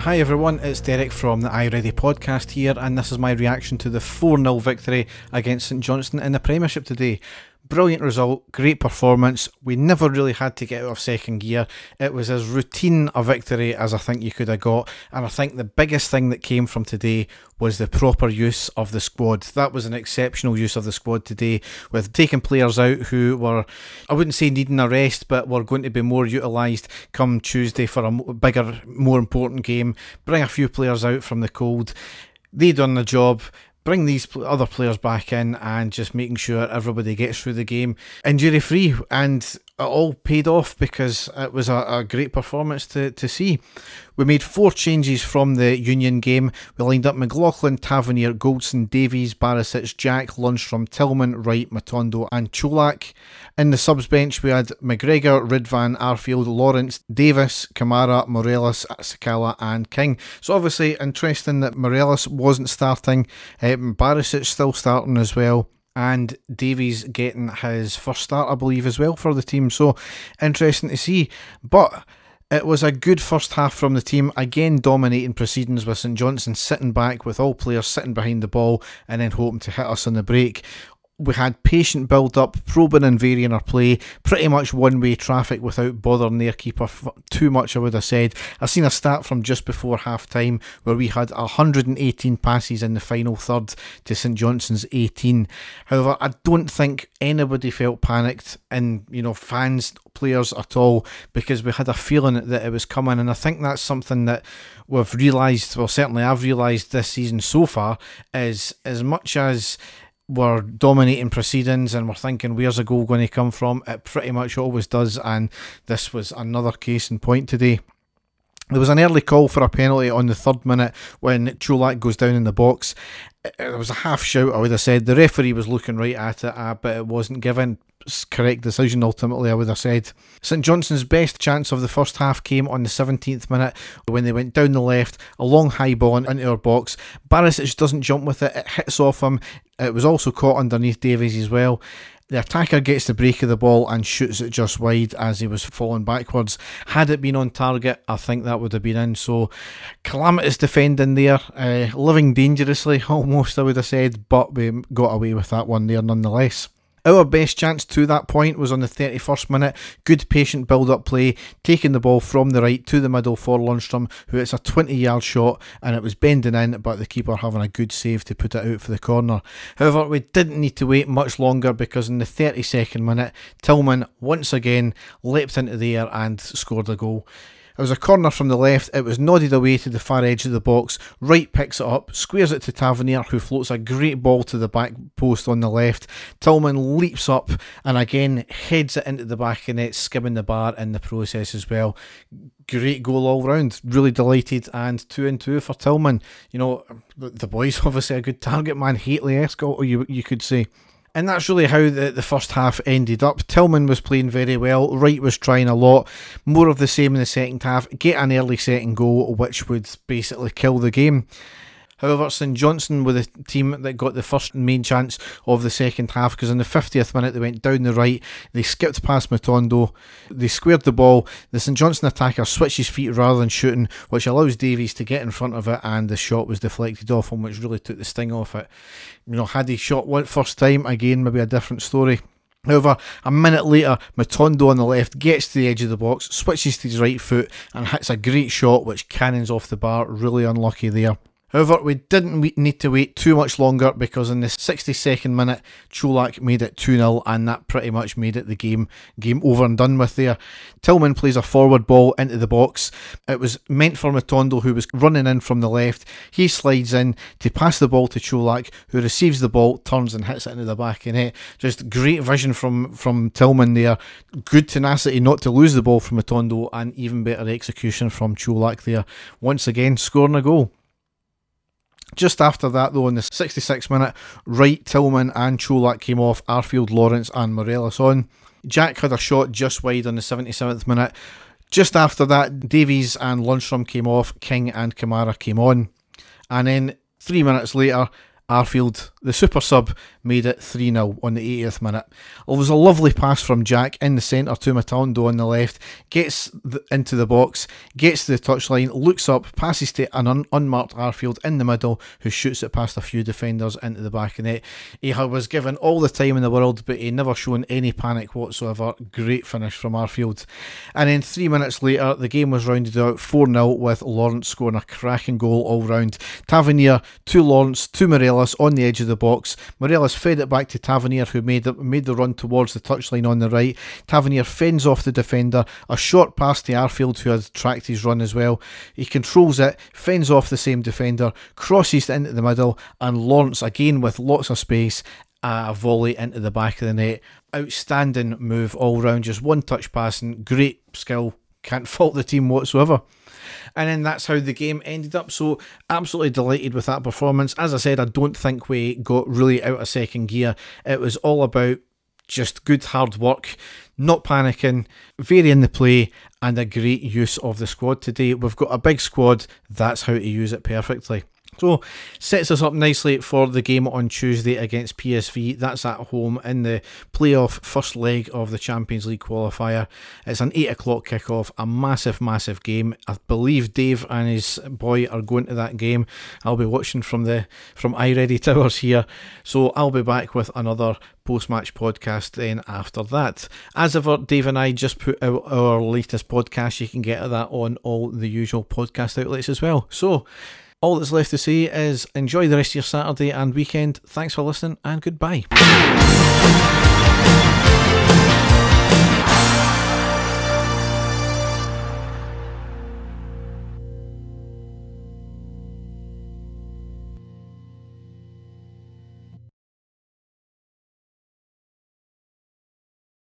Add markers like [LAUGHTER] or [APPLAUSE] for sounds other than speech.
Hi everyone, it's Derek from the iReady podcast here, and this is my reaction to the 4 0 victory against St Johnstone in the Premiership today. Brilliant result, great performance. We never really had to get out of second gear. It was as routine a victory as I think you could have got. And I think the biggest thing that came from today was the proper use of the squad. That was an exceptional use of the squad today, with taking players out who were, I wouldn't say needing a rest, but were going to be more utilised come Tuesday for a bigger, more important game. Bring a few players out from the cold. They done the job bring these other players back in and just making sure everybody gets through the game injury free and all paid off because it was a, a, great performance to, to see. We made four changes from the Union game. We lined up McLaughlin, Tavernier, Goldson, Davies, Barisic, Jack, Lundstram, Tillman, Wright, Matondo, and Colak. In the subs bench, we had McGregor, Ridvan, Arfield, Lawrence, Davis, Kamara, Morelos, Sakala, and King. So obviously interesting that Morelos wasn't starting. Um, Barisic still starting as well and Davies getting his first start, I believe, as well for the team. So interesting to see. But it was a good first half from the team, again dominating proceedings with St Johnstone sitting back with all players sitting behind the ball and then hoping to hit us on the break we had patient build up, probing and varying our play, pretty much one way traffic without bothering their keeper too much, I would have said. I've seen a stat from just before half time where we had 118 passes in the final third to St Johnstone's 18. However, I don't think anybody felt panicked, and you know, fans, players at all, because we had a feeling that it was coming, and I think that's something that we've realised, well, certainly I've realised this season so far, is as much as we're dominating proceedings and we're thinking where's a goal going to come from it pretty much always does and this was another case in point today there was an early call for a penalty on the third minute when Colak goes down in the box. It was a half shout, I would have said. The referee was looking right at it, uh, but it wasn't given correct decision ultimately, I would have said. St Johnstone's best chance of the first half came on the 17th minute when they went down the left, a long high ball into our box. Barisic doesn't jump with it, it hits off him. It was also caught underneath Davies as well. The attacker gets the break of the ball and shoots it just wide as he was falling backwards. Had it been on target, I think that would have been in. So, calamitous defending there, uh, living dangerously [LAUGHS] almost, I would have said, but we got away with that one there nonetheless. Our best chance to that point was on the 31st minute. Good patient build up play, taking the ball from the right to the middle for Lundstram, who it's a 20 yard shot and it was bending in, but the keeper having a good save to put it out for the corner. However, we didn't need to wait much longer because in the 32nd minute, Tillman once again leapt into the air and scored a goal. It was a corner from the left. It was nodded away to the far edge of the box. Wright picks it up, squares it to Tavernier, who floats a great ball to the back post on the left. Tillman leaps up and again heads it into the back of net, skimming the bar in the process as well. Great goal all round. Really delighted. And two and two for Tillman. You know, the boy's [LAUGHS] obviously a good target man. Hateley esque, you, you could say. And that's really how the, the first half ended up. Tillman was playing very well. Wright was trying a lot. More of the same in the second half. Get an early second goal, which would basically kill the game. However, St Johnstone were the team that got the first main chance of the second half because in the 50th minute they went down the right, they skipped past Matondo, they squared the ball. The St Johnstone attacker switched his feet rather than shooting, which allows Davies to get in front of it, and the shot was deflected off him, which really took the sting off it. You know, had he shot one first time, again, maybe a different story. However, a minute later, Matondo on the left gets to the edge of the box, switches to his right foot, and hits a great shot which cannons off the bar. Really unlucky there. However, we didn't need to wait too much longer because in the 62nd minute, Colak made it 2 0, and that pretty much made it the game game over and done with there. Tillman plays a forward ball into the box. It was meant for Matondo, who was running in from the left. He slides in to pass the ball to Colak, who receives the ball, turns and hits it into the back of net. Just great vision from, from Tillman there. Good tenacity not to lose the ball from Matondo, and even better execution from Colak there. Once again, scoring a goal. Just after that, though, in the 66th minute, Wright, Tillman, and Colak came off, Arfield, Lawrence, and Morelos on. Jack had a shot just wide on the 77th minute. Just after that, Davies and Lundstram came off, King and Kamara came on. And then three minutes later, Arfield, the super sub, made it 3 0 on the 80th minute. It was a lovely pass from Jack in the centre to Matondo on the left, gets the, into the box, gets to the touchline, looks up, passes to an un- unmarked Arfield in the middle, who shoots it past a few defenders into the back of net. He was given all the time in the world, but he never shown any panic whatsoever. Great finish from Arfield. And then three minutes later, the game was rounded out 4 0 with Lawrence scoring a cracking goal all round. Tavernier to Lawrence to Morelos on the edge of the box. Morelos fed it back to Tavernier, who made the, made the run towards the touchline on the right. Tavernier fends off the defender. A short pass to Arfield, who had tracked his run as well. He controls it, fends off the same defender, crosses into the middle, and Lawrence again with lots of space. A volley into the back of the net. Outstanding move all round, just one touch passing, great skill, can't fault the team whatsoever. And then that's how the game ended up. So, absolutely delighted with that performance. As I said, I don't think we got really out of second gear. It was all about just good hard work, not panicking, varying the play, and a great use of the squad today. We've got a big squad, that's how to use it perfectly. So sets us up nicely for the game on Tuesday against PSV. That's at home in the playoff first leg of the Champions League qualifier. It's an eight o'clock kickoff, a massive, massive game. I believe Dave and his boy are going to that game. I'll be watching from the from iReady Towers here. So I'll be back with another post-match podcast then after that. As ever, Dave and I just put out our latest podcast. You can get that on all the usual podcast outlets as well. So all that's left to say is enjoy the rest of your Saturday and weekend. Thanks for listening and goodbye.